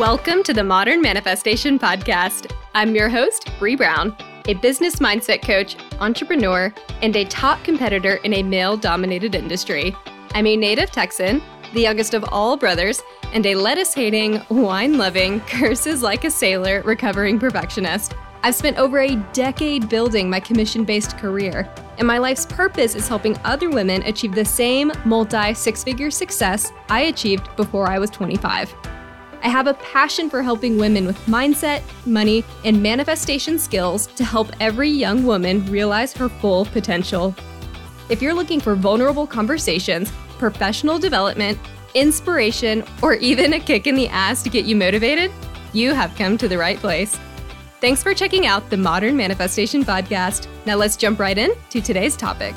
Welcome to the Modern Manifestation Podcast. I'm your host, Bree Brown, a business mindset coach, entrepreneur, and a top competitor in a male dominated industry. I'm a native Texan, the youngest of all brothers, and a lettuce hating, wine loving, curses like a sailor recovering perfectionist. I've spent over a decade building my commission based career, and my life's purpose is helping other women achieve the same multi six figure success I achieved before I was 25. I have a passion for helping women with mindset, money, and manifestation skills to help every young woman realize her full potential. If you're looking for vulnerable conversations, professional development, inspiration, or even a kick in the ass to get you motivated, you have come to the right place. Thanks for checking out the Modern Manifestation Podcast. Now let's jump right in to today's topic.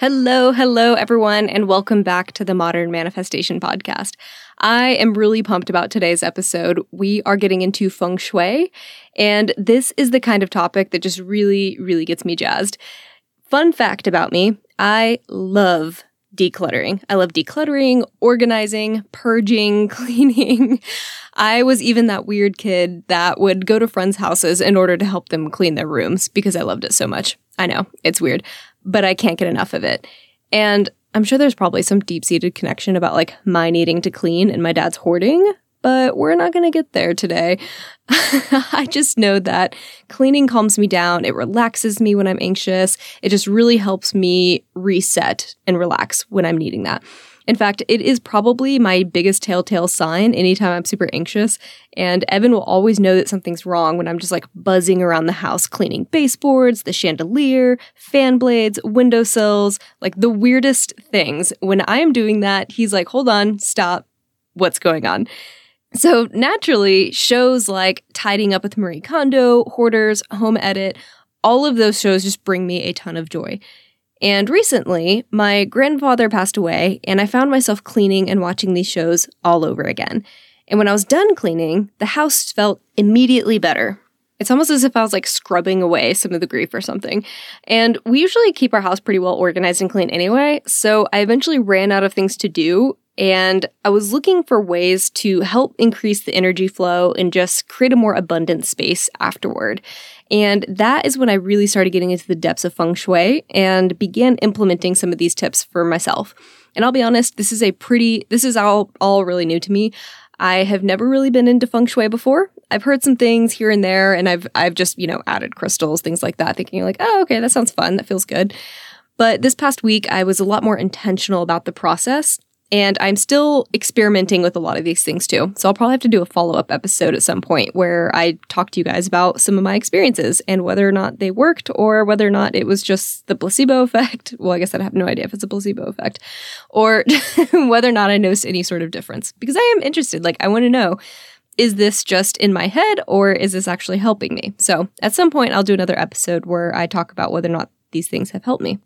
Hello, hello, everyone, and welcome back to the Modern Manifestation Podcast. I am really pumped about today's episode. We are getting into feng shui, and this is the kind of topic that just really, really gets me jazzed. Fun fact about me I love decluttering. I love decluttering, organizing, purging, cleaning. I was even that weird kid that would go to friends' houses in order to help them clean their rooms because I loved it so much. I know, it's weird but I can't get enough of it. And I'm sure there's probably some deep seated connection about like my needing to clean and my dad's hoarding, but we're not going to get there today. I just know that cleaning calms me down. It relaxes me when I'm anxious. It just really helps me reset and relax when I'm needing that. In fact, it is probably my biggest telltale sign anytime I'm super anxious. And Evan will always know that something's wrong when I'm just like buzzing around the house, cleaning baseboards, the chandelier, fan blades, windowsills, like the weirdest things. When I am doing that, he's like, hold on, stop. What's going on? So naturally, shows like Tidying Up with Marie Kondo, Hoarders, Home Edit, all of those shows just bring me a ton of joy. And recently, my grandfather passed away, and I found myself cleaning and watching these shows all over again. And when I was done cleaning, the house felt immediately better. It's almost as if I was like scrubbing away some of the grief or something. And we usually keep our house pretty well organized and clean anyway, so I eventually ran out of things to do. And I was looking for ways to help increase the energy flow and just create a more abundant space afterward. And that is when I really started getting into the depths of feng shui and began implementing some of these tips for myself. And I'll be honest, this is a pretty, this is all, all really new to me. I have never really been into feng shui before. I've heard some things here and there and I've, I've just, you know, added crystals, things like that, thinking like, oh, okay, that sounds fun. That feels good. But this past week, I was a lot more intentional about the process and I'm still experimenting with a lot of these things too. So I'll probably have to do a follow up episode at some point where I talk to you guys about some of my experiences and whether or not they worked or whether or not it was just the placebo effect. Well, I guess I have no idea if it's a placebo effect or whether or not I noticed any sort of difference because I am interested. Like, I want to know is this just in my head or is this actually helping me? So at some point, I'll do another episode where I talk about whether or not these things have helped me.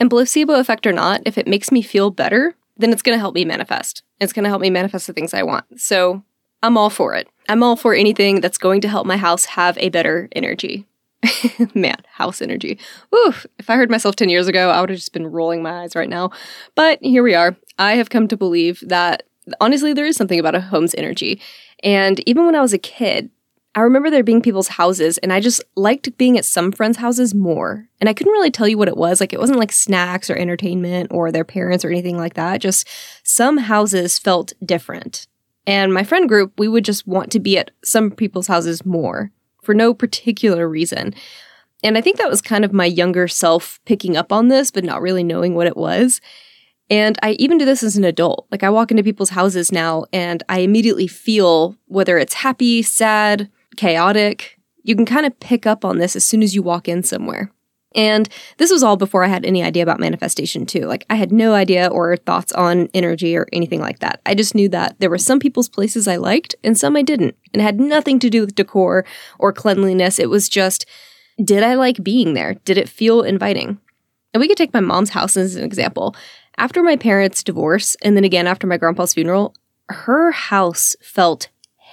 And placebo effect or not, if it makes me feel better, then it's going to help me manifest. It's going to help me manifest the things I want. So I'm all for it. I'm all for anything that's going to help my house have a better energy. Man, house energy. Oof. If I heard myself 10 years ago, I would have just been rolling my eyes right now. But here we are. I have come to believe that honestly, there is something about a home's energy. And even when I was a kid, I remember there being people's houses, and I just liked being at some friends' houses more. And I couldn't really tell you what it was. Like, it wasn't like snacks or entertainment or their parents or anything like that. Just some houses felt different. And my friend group, we would just want to be at some people's houses more for no particular reason. And I think that was kind of my younger self picking up on this, but not really knowing what it was. And I even do this as an adult. Like I walk into people's houses now and I immediately feel whether it's happy, sad, chaotic. You can kind of pick up on this as soon as you walk in somewhere. And this was all before I had any idea about manifestation, too. Like, I had no idea or thoughts on energy or anything like that. I just knew that there were some people's places I liked and some I didn't. And it had nothing to do with decor or cleanliness. It was just, did I like being there? Did it feel inviting? And we could take my mom's house as an example. After my parents' divorce, and then again after my grandpa's funeral, her house felt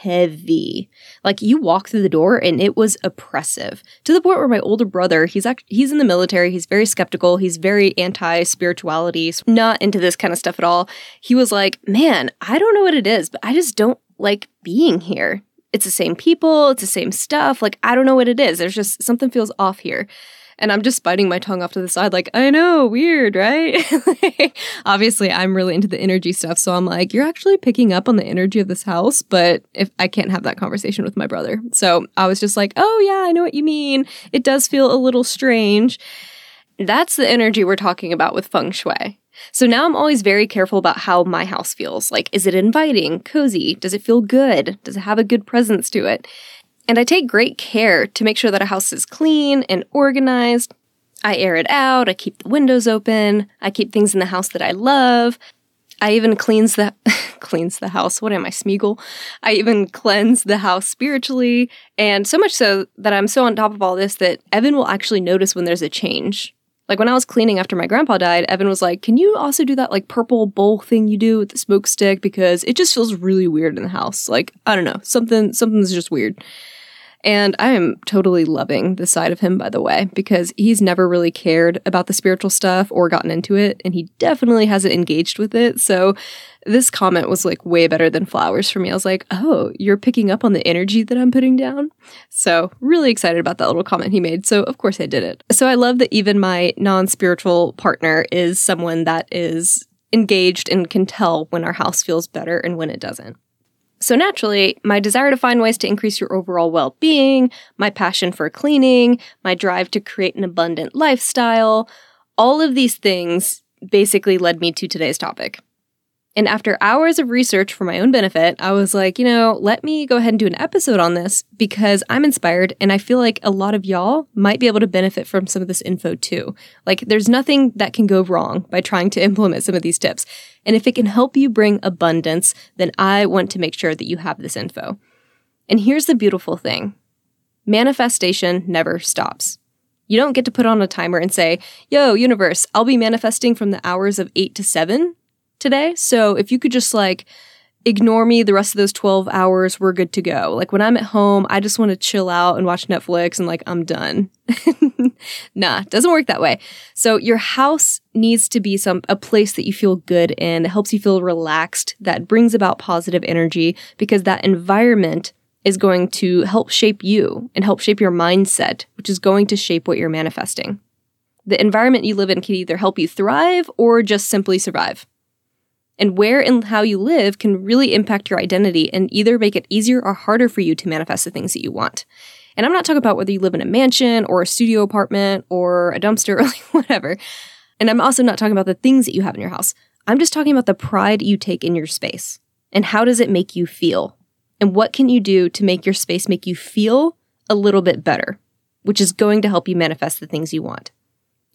heavy. Like you walk through the door and it was oppressive to the point where my older brother, he's act- he's in the military, he's very skeptical, he's very anti spirituality, not into this kind of stuff at all. He was like, "Man, I don't know what it is, but I just don't like being here. It's the same people, it's the same stuff. Like I don't know what it is. There's just something feels off here." And I'm just biting my tongue off to the side, like, I know, weird, right? Obviously, I'm really into the energy stuff. So I'm like, you're actually picking up on the energy of this house, but if I can't have that conversation with my brother. So I was just like, oh, yeah, I know what you mean. It does feel a little strange. That's the energy we're talking about with feng shui. So now I'm always very careful about how my house feels. Like, is it inviting, cozy? Does it feel good? Does it have a good presence to it? And I take great care to make sure that a house is clean and organized. I air it out, I keep the windows open, I keep things in the house that I love. I even cleans the cleans the house. What am I, Smeagol? I even cleanse the house spiritually, and so much so that I'm so on top of all this that Evan will actually notice when there's a change. Like when I was cleaning after my grandpa died, Evan was like, "Can you also do that like purple bowl thing you do with the smoke stick because it just feels really weird in the house. Like, I don't know, something something's just weird." And I am totally loving this side of him, by the way, because he's never really cared about the spiritual stuff or gotten into it, and he definitely hasn't engaged with it. So this comment was like way better than flowers for me. I was like, oh, you're picking up on the energy that I'm putting down. So, really excited about that little comment he made. So, of course, I did it. So, I love that even my non spiritual partner is someone that is engaged and can tell when our house feels better and when it doesn't. So naturally, my desire to find ways to increase your overall well being, my passion for cleaning, my drive to create an abundant lifestyle, all of these things basically led me to today's topic. And after hours of research for my own benefit, I was like, you know, let me go ahead and do an episode on this because I'm inspired and I feel like a lot of y'all might be able to benefit from some of this info too. Like, there's nothing that can go wrong by trying to implement some of these tips. And if it can help you bring abundance, then I want to make sure that you have this info. And here's the beautiful thing manifestation never stops. You don't get to put on a timer and say, yo, universe, I'll be manifesting from the hours of 8 to 7 today. So if you could just like ignore me the rest of those 12 hours, we're good to go. Like when I'm at home, I just want to chill out and watch Netflix and like I'm done. nah, doesn't work that way. So your house needs to be some a place that you feel good in, that helps you feel relaxed, that brings about positive energy because that environment is going to help shape you and help shape your mindset, which is going to shape what you're manifesting. The environment you live in can either help you thrive or just simply survive. And where and how you live can really impact your identity and either make it easier or harder for you to manifest the things that you want. And I'm not talking about whether you live in a mansion or a studio apartment or a dumpster or like whatever. And I'm also not talking about the things that you have in your house. I'm just talking about the pride you take in your space. And how does it make you feel? And what can you do to make your space make you feel a little bit better, which is going to help you manifest the things you want?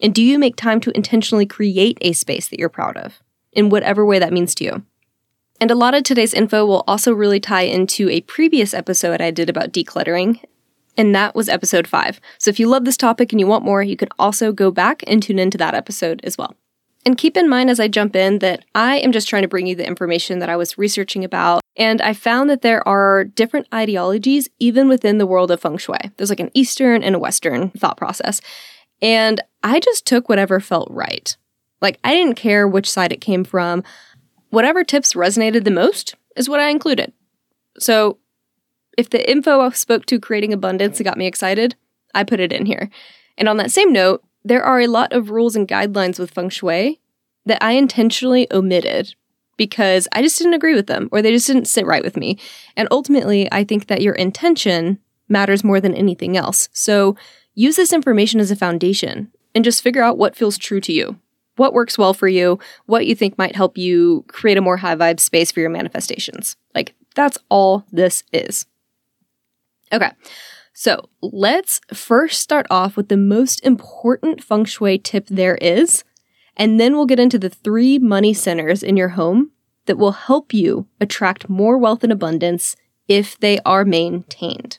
And do you make time to intentionally create a space that you're proud of? In whatever way that means to you. And a lot of today's info will also really tie into a previous episode I did about decluttering, and that was episode five. So if you love this topic and you want more, you can also go back and tune into that episode as well. And keep in mind as I jump in that I am just trying to bring you the information that I was researching about. And I found that there are different ideologies even within the world of feng shui. There's like an Eastern and a Western thought process. And I just took whatever felt right. Like, I didn't care which side it came from. Whatever tips resonated the most is what I included. So, if the info spoke to creating abundance got me excited, I put it in here. And on that same note, there are a lot of rules and guidelines with feng shui that I intentionally omitted because I just didn't agree with them or they just didn't sit right with me. And ultimately, I think that your intention matters more than anything else. So use this information as a foundation and just figure out what feels true to you what works well for you, what you think might help you create a more high vibe space for your manifestations. Like, that's all this is. Okay, so let's first start off with the most important feng shui tip there is, and then we'll get into the three money centers in your home that will help you attract more wealth and abundance if they are maintained.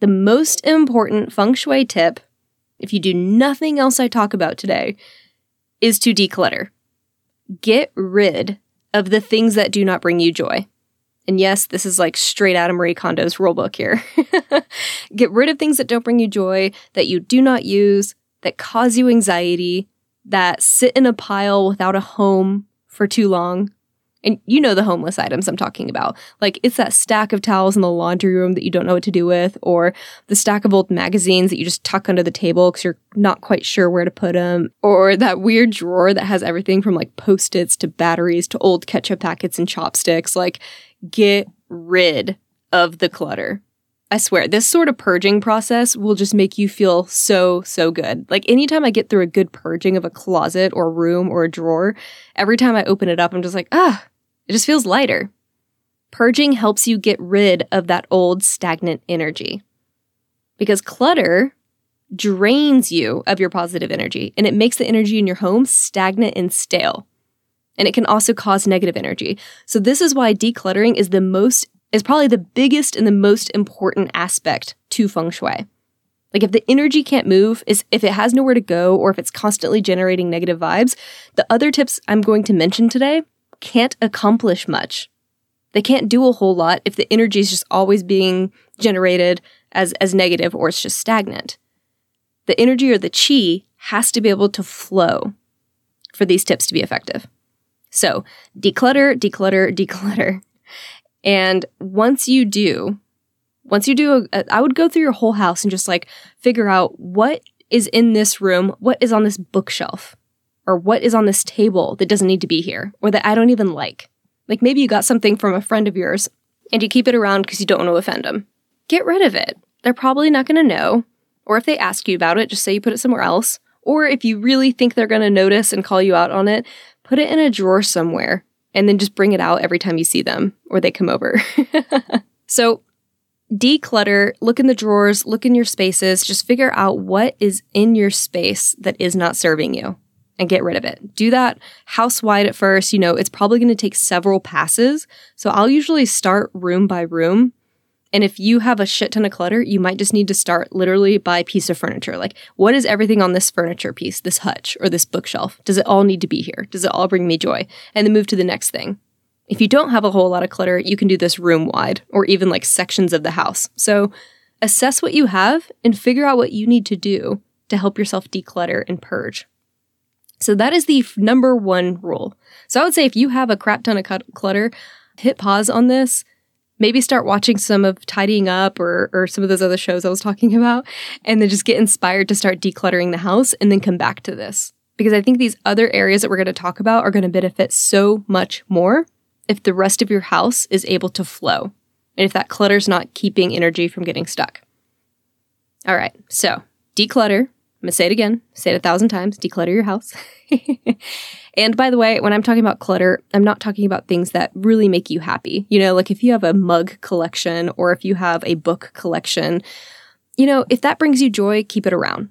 The most important feng shui tip, if you do nothing else I talk about today, is to declutter. get rid of the things that do not bring you joy. And yes, this is like straight out of Marie Kondo's rulebook here. get rid of things that don't bring you joy, that you do not use, that cause you anxiety, that sit in a pile without a home for too long. And you know the homeless items I'm talking about. Like it's that stack of towels in the laundry room that you don't know what to do with, or the stack of old magazines that you just tuck under the table because you're not quite sure where to put them, or that weird drawer that has everything from like post its to batteries to old ketchup packets and chopsticks. Like, get rid of the clutter. I swear, this sort of purging process will just make you feel so, so good. Like anytime I get through a good purging of a closet or room or a drawer, every time I open it up, I'm just like, ah, it just feels lighter. Purging helps you get rid of that old stagnant energy. Because clutter drains you of your positive energy and it makes the energy in your home stagnant and stale. And it can also cause negative energy. So, this is why decluttering is the most is probably the biggest and the most important aspect to feng shui. Like if the energy can't move, is if it has nowhere to go or if it's constantly generating negative vibes, the other tips I'm going to mention today can't accomplish much. They can't do a whole lot if the energy is just always being generated as as negative or it's just stagnant. The energy or the chi has to be able to flow for these tips to be effective. So, declutter, declutter, declutter. And once you do, once you do, a, I would go through your whole house and just like figure out what is in this room, what is on this bookshelf, or what is on this table that doesn't need to be here, or that I don't even like. Like maybe you got something from a friend of yours and you keep it around because you don't want to offend them. Get rid of it. They're probably not going to know. Or if they ask you about it, just say you put it somewhere else. Or if you really think they're going to notice and call you out on it, put it in a drawer somewhere and then just bring it out every time you see them or they come over. so, declutter, look in the drawers, look in your spaces, just figure out what is in your space that is not serving you and get rid of it. Do that house wide at first. You know, it's probably going to take several passes. So, I'll usually start room by room and if you have a shit ton of clutter, you might just need to start literally by piece of furniture. Like, what is everything on this furniture piece, this hutch, or this bookshelf? Does it all need to be here? Does it all bring me joy? And then move to the next thing. If you don't have a whole lot of clutter, you can do this room wide or even like sections of the house. So assess what you have and figure out what you need to do to help yourself declutter and purge. So that is the f- number one rule. So I would say if you have a crap ton of clutter, hit pause on this maybe start watching some of Tidying Up or, or some of those other shows I was talking about, and then just get inspired to start decluttering the house and then come back to this. Because I think these other areas that we're going to talk about are going to benefit so much more if the rest of your house is able to flow and if that clutter's not keeping energy from getting stuck. All right, so declutter. I'm going to say it again, say it a thousand times declutter your house. And by the way, when I'm talking about clutter, I'm not talking about things that really make you happy. You know, like if you have a mug collection or if you have a book collection, you know, if that brings you joy, keep it around.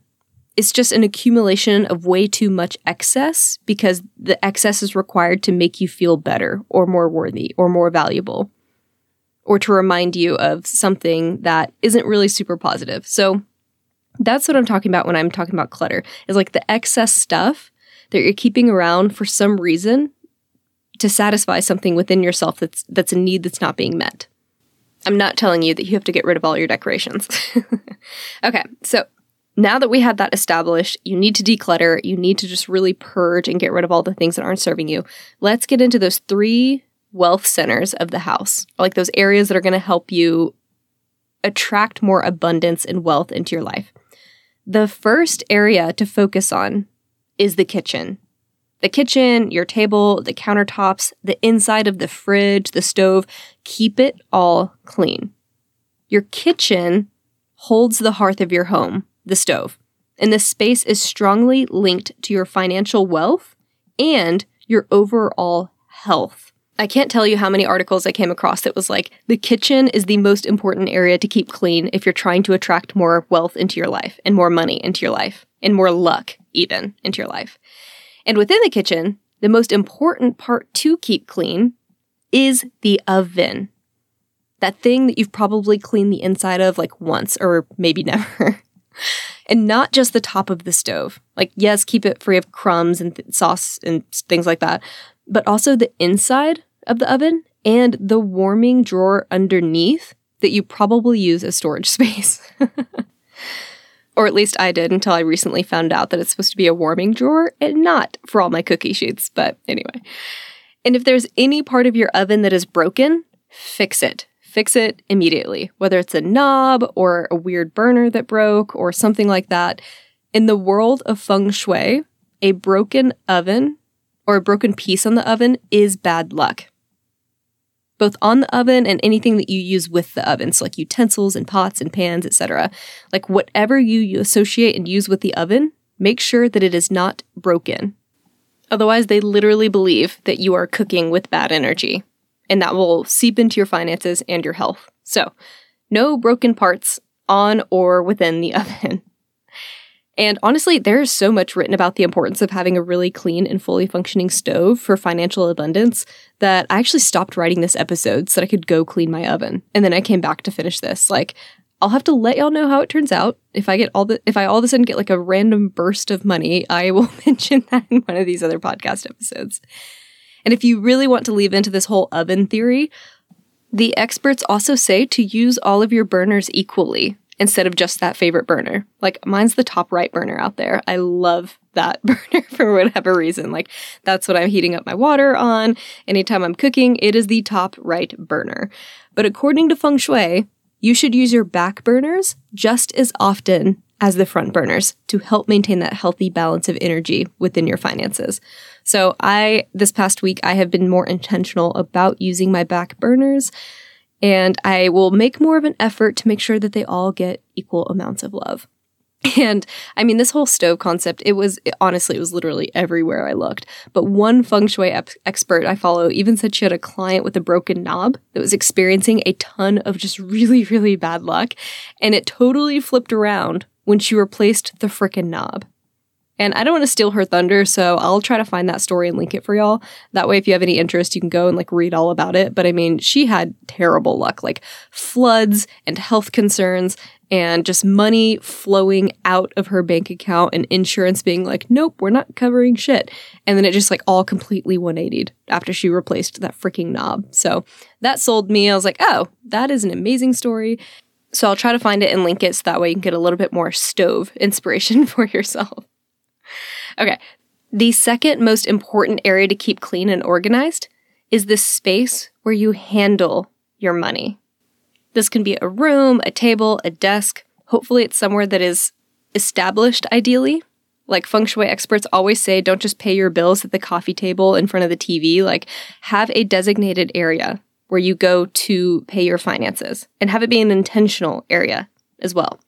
It's just an accumulation of way too much excess because the excess is required to make you feel better or more worthy or more valuable or to remind you of something that isn't really super positive. So that's what I'm talking about when I'm talking about clutter is like the excess stuff that you're keeping around for some reason to satisfy something within yourself that's that's a need that's not being met. I'm not telling you that you have to get rid of all your decorations. okay, so now that we had that established, you need to declutter, you need to just really purge and get rid of all the things that aren't serving you. Let's get into those three wealth centers of the house, like those areas that are going to help you attract more abundance and wealth into your life. The first area to focus on is the kitchen. The kitchen, your table, the countertops, the inside of the fridge, the stove, keep it all clean. Your kitchen holds the hearth of your home, the stove, and this space is strongly linked to your financial wealth and your overall health. I can't tell you how many articles I came across that was like, the kitchen is the most important area to keep clean if you're trying to attract more wealth into your life and more money into your life and more luck even into your life. And within the kitchen, the most important part to keep clean is the oven. That thing that you've probably cleaned the inside of like once or maybe never. And not just the top of the stove. Like, yes, keep it free of crumbs and th- sauce and things like that, but also the inside of the oven and the warming drawer underneath that you probably use as storage space. or at least I did until I recently found out that it's supposed to be a warming drawer and not for all my cookie sheets. But anyway. And if there's any part of your oven that is broken, fix it. Fix it immediately, whether it's a knob or a weird burner that broke or something like that. In the world of feng shui, a broken oven or a broken piece on the oven is bad luck. Both on the oven and anything that you use with the oven, so like utensils and pots and pans, etc. Like whatever you associate and use with the oven, make sure that it is not broken. Otherwise, they literally believe that you are cooking with bad energy, and that will seep into your finances and your health. So, no broken parts on or within the oven. And honestly, there's so much written about the importance of having a really clean and fully functioning stove for financial abundance that I actually stopped writing this episode so that I could go clean my oven. And then I came back to finish this. Like, I'll have to let y'all know how it turns out. If I get all the if I all of a sudden get like a random burst of money, I will mention that in one of these other podcast episodes. And if you really want to leave into this whole oven theory, the experts also say to use all of your burners equally instead of just that favorite burner. Like mine's the top right burner out there. I love that burner for whatever reason. Like that's what I'm heating up my water on. Anytime I'm cooking, it is the top right burner. But according to feng shui, you should use your back burners just as often as the front burners to help maintain that healthy balance of energy within your finances. So I this past week I have been more intentional about using my back burners and I will make more of an effort to make sure that they all get equal amounts of love. And I mean, this whole stove concept, it was it, honestly, it was literally everywhere I looked. But one feng shui ep- expert I follow even said she had a client with a broken knob that was experiencing a ton of just really, really bad luck. And it totally flipped around when she replaced the frickin' knob. And I don't want to steal her thunder, so I'll try to find that story and link it for y'all. That way, if you have any interest, you can go and like read all about it. But I mean, she had terrible luck, like floods and health concerns and just money flowing out of her bank account and insurance being like, nope, we're not covering shit. And then it just like all completely 180'd after she replaced that freaking knob. So that sold me. I was like, oh, that is an amazing story. So I'll try to find it and link it so that way you can get a little bit more stove inspiration for yourself. Okay. The second most important area to keep clean and organized is the space where you handle your money. This can be a room, a table, a desk. Hopefully, it's somewhere that is established, ideally. Like feng shui experts always say, don't just pay your bills at the coffee table in front of the TV. Like, have a designated area where you go to pay your finances and have it be an intentional area as well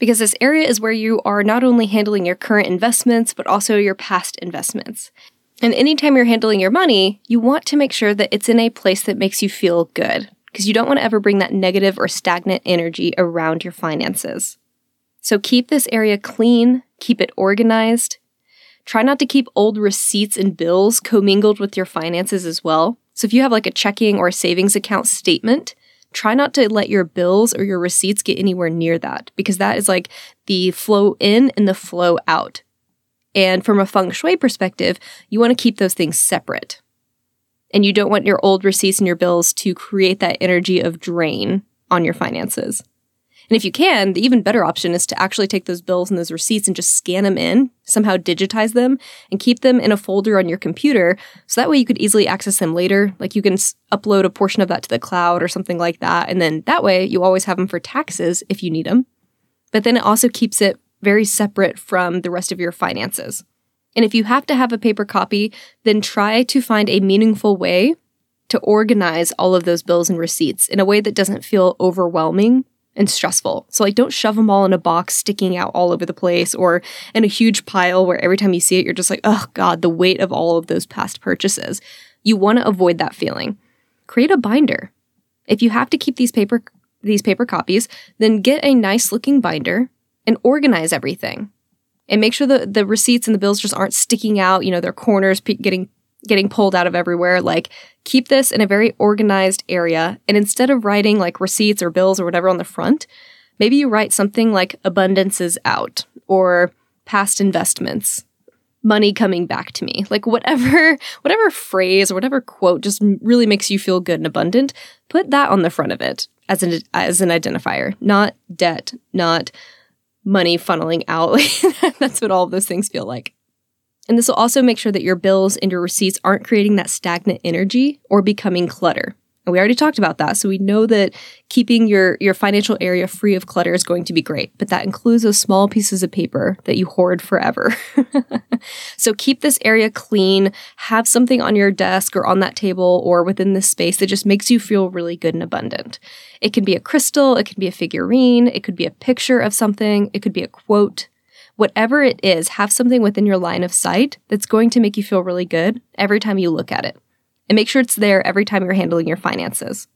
because this area is where you are not only handling your current investments, but also your past investments. And anytime you're handling your money, you want to make sure that it's in a place that makes you feel good, because you don't want to ever bring that negative or stagnant energy around your finances. So keep this area clean, keep it organized. Try not to keep old receipts and bills commingled with your finances as well. So if you have like a checking or a savings account statement, try not to let your bills or your receipts get anywhere near that because that is like the flow in and the flow out. And from a feng shui perspective, you want to keep those things separate. And you don't want your old receipts and your bills to create that energy of drain on your finances. And if you can, the even better option is to actually take those bills and those receipts and just scan them in, somehow digitize them, and keep them in a folder on your computer. So that way you could easily access them later. Like you can s- upload a portion of that to the cloud or something like that. And then that way you always have them for taxes if you need them. But then it also keeps it very separate from the rest of your finances. And if you have to have a paper copy, then try to find a meaningful way to organize all of those bills and receipts in a way that doesn't feel overwhelming and stressful. So, like, don't shove them all in a box sticking out all over the place or in a huge pile where every time you see it, you're just like, oh God, the weight of all of those past purchases. You want to avoid that feeling. Create a binder. If you have to keep these paper these paper copies, then get a nice looking binder and organize everything. And make sure that the receipts and the bills just aren't sticking out, you know, their corners getting getting pulled out of everywhere. Like, keep this in a very organized area. And instead of writing like receipts or bills or whatever on the front, maybe you write something like abundance is out or past investments, money coming back to me. Like whatever whatever phrase or whatever quote just really makes you feel good and abundant, put that on the front of it as an as an identifier, not debt, not money funneling out. That's what all of those things feel like. And this will also make sure that your bills and your receipts aren't creating that stagnant energy or becoming clutter. And we already talked about that. So we know that keeping your, your financial area free of clutter is going to be great, but that includes those small pieces of paper that you hoard forever. so keep this area clean, have something on your desk or on that table or within this space that just makes you feel really good and abundant. It can be a crystal, it can be a figurine, it could be a picture of something, it could be a quote. Whatever it is, have something within your line of sight that's going to make you feel really good every time you look at it and make sure it's there every time you're handling your finances.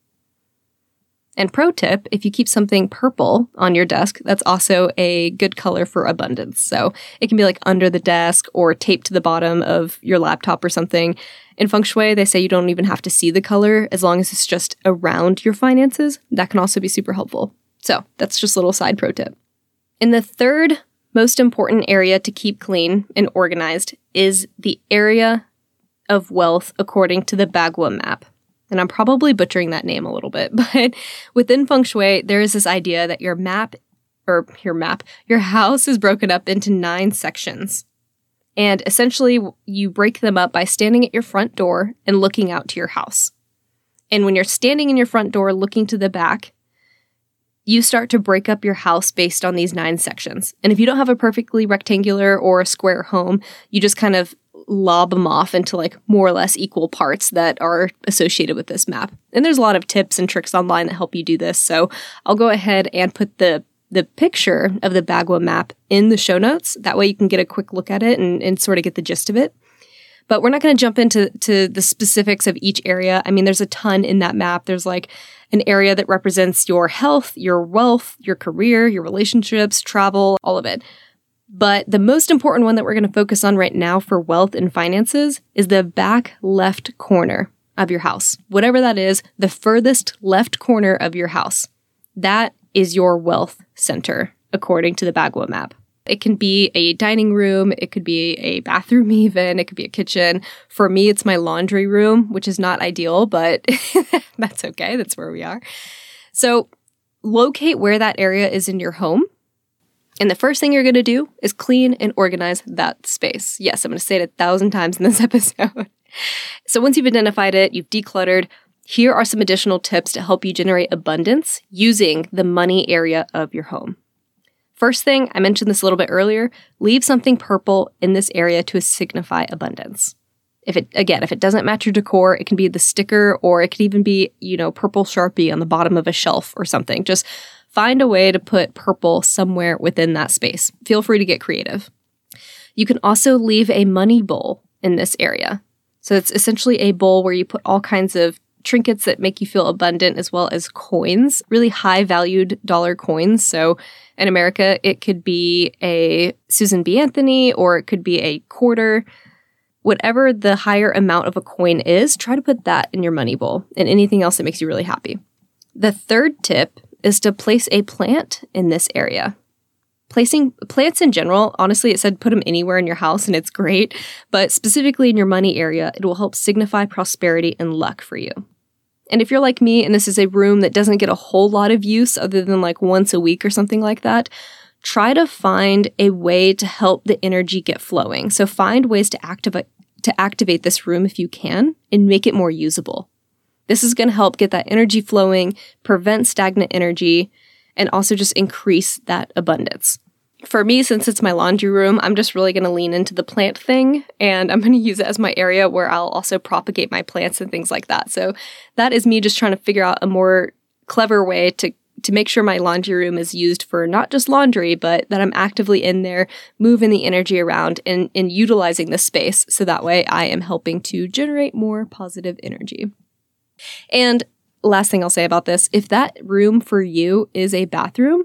And pro tip if you keep something purple on your desk, that's also a good color for abundance. So it can be like under the desk or taped to the bottom of your laptop or something. In feng shui, they say you don't even have to see the color as long as it's just around your finances. That can also be super helpful. So that's just a little side pro tip. And the third most important area to keep clean and organized is the area of wealth according to the Bagua map. And I'm probably butchering that name a little bit, but within feng shui, there is this idea that your map or your map, your house is broken up into nine sections. And essentially, you break them up by standing at your front door and looking out to your house. And when you're standing in your front door looking to the back, you start to break up your house based on these nine sections. And if you don't have a perfectly rectangular or a square home, you just kind of lob them off into like more or less equal parts that are associated with this map. And there's a lot of tips and tricks online that help you do this. So I'll go ahead and put the the picture of the Bagua map in the show notes. That way you can get a quick look at it and, and sort of get the gist of it. But we're not going to jump into to the specifics of each area. I mean, there's a ton in that map. There's like an area that represents your health, your wealth, your career, your relationships, travel, all of it. But the most important one that we're going to focus on right now for wealth and finances is the back left corner of your house. Whatever that is, the furthest left corner of your house. That is your wealth center, according to the Bagua map. It can be a dining room, it could be a bathroom, even, it could be a kitchen. For me, it's my laundry room, which is not ideal, but that's okay. That's where we are. So, locate where that area is in your home and the first thing you're going to do is clean and organize that space. Yes, I'm going to say it a thousand times in this episode. so once you've identified it, you've decluttered, here are some additional tips to help you generate abundance using the money area of your home. First thing, I mentioned this a little bit earlier, leave something purple in this area to signify abundance. If it again, if it doesn't match your decor, it can be the sticker or it could even be, you know, purple Sharpie on the bottom of a shelf or something. Just find a way to put purple somewhere within that space. Feel free to get creative. You can also leave a money bowl in this area. So it's essentially a bowl where you put all kinds of trinkets that make you feel abundant as well as coins, really high valued dollar coins. So in America, it could be a Susan B. Anthony or it could be a quarter. Whatever the higher amount of a coin is, try to put that in your money bowl and anything else that makes you really happy. The third tip is to place a plant in this area. Placing plants in general, honestly, it said put them anywhere in your house and it's great, but specifically in your money area, it will help signify prosperity and luck for you. And if you're like me and this is a room that doesn't get a whole lot of use other than like once a week or something like that, try to find a way to help the energy get flowing. So find ways to activate to activate this room if you can and make it more usable. This is going to help get that energy flowing, prevent stagnant energy, and also just increase that abundance. For me, since it's my laundry room, I'm just really going to lean into the plant thing and I'm going to use it as my area where I'll also propagate my plants and things like that. So that is me just trying to figure out a more clever way to to make sure my laundry room is used for not just laundry, but that I'm actively in there, moving the energy around and, and utilizing the space. So that way I am helping to generate more positive energy. And last thing I'll say about this if that room for you is a bathroom,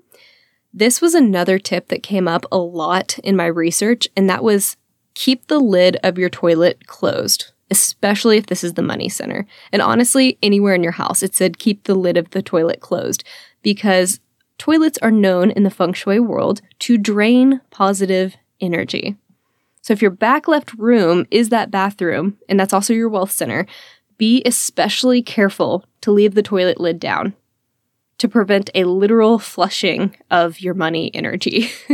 this was another tip that came up a lot in my research, and that was keep the lid of your toilet closed, especially if this is the money center. And honestly, anywhere in your house, it said keep the lid of the toilet closed because toilets are known in the feng shui world to drain positive energy. So if your back left room is that bathroom, and that's also your wealth center, be especially careful to leave the toilet lid down to prevent a literal flushing of your money energy.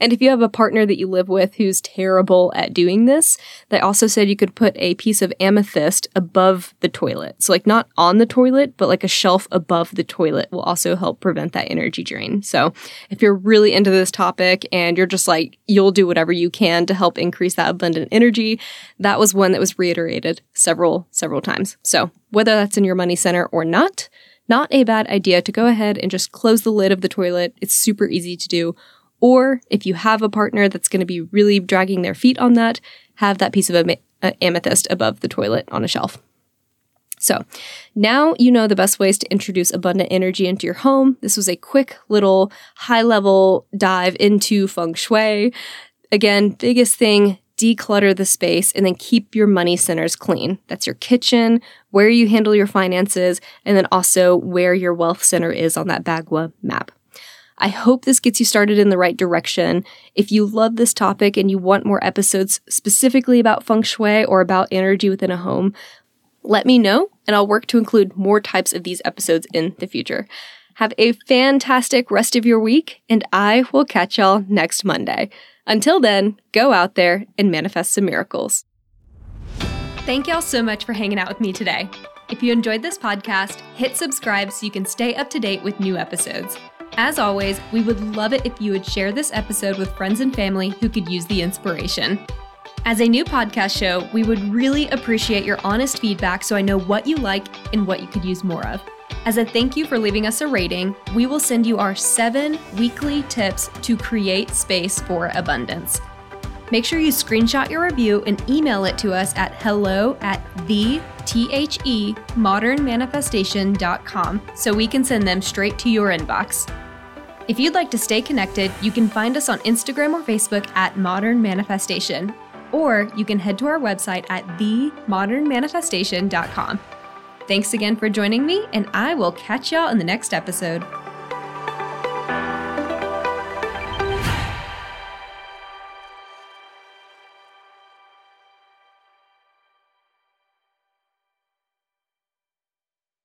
and if you have a partner that you live with who's terrible at doing this, they also said you could put a piece of amethyst above the toilet. So, like, not on the toilet, but like a shelf above the toilet will also help prevent that energy drain. So, if you're really into this topic and you're just like, you'll do whatever you can to help increase that abundant energy, that was one that was reiterated several, several times. So, whether that's in your money center or not, not a bad idea to go ahead and just close the lid of the toilet. It's super easy to do. Or if you have a partner that's going to be really dragging their feet on that, have that piece of am- uh, amethyst above the toilet on a shelf. So now you know the best ways to introduce abundant energy into your home. This was a quick little high level dive into feng shui. Again, biggest thing declutter the space, and then keep your money centers clean. That's your kitchen, where you handle your finances, and then also where your wealth center is on that Bagua map. I hope this gets you started in the right direction. If you love this topic and you want more episodes specifically about feng shui or about energy within a home, let me know and I'll work to include more types of these episodes in the future. Have a fantastic rest of your week, and I will catch y'all next Monday. Until then, go out there and manifest some miracles. Thank y'all so much for hanging out with me today. If you enjoyed this podcast, hit subscribe so you can stay up to date with new episodes. As always, we would love it if you would share this episode with friends and family who could use the inspiration. As a new podcast show, we would really appreciate your honest feedback so I know what you like and what you could use more of. As a thank you for leaving us a rating, we will send you our seven weekly tips to create space for abundance. Make sure you screenshot your review and email it to us at hello at the T-H-E modernmanifestation.com so we can send them straight to your inbox. If you'd like to stay connected, you can find us on Instagram or Facebook at Modern Manifestation, or you can head to our website at themodernmanifestation.com. Thanks again for joining me, and I will catch y'all in the next episode.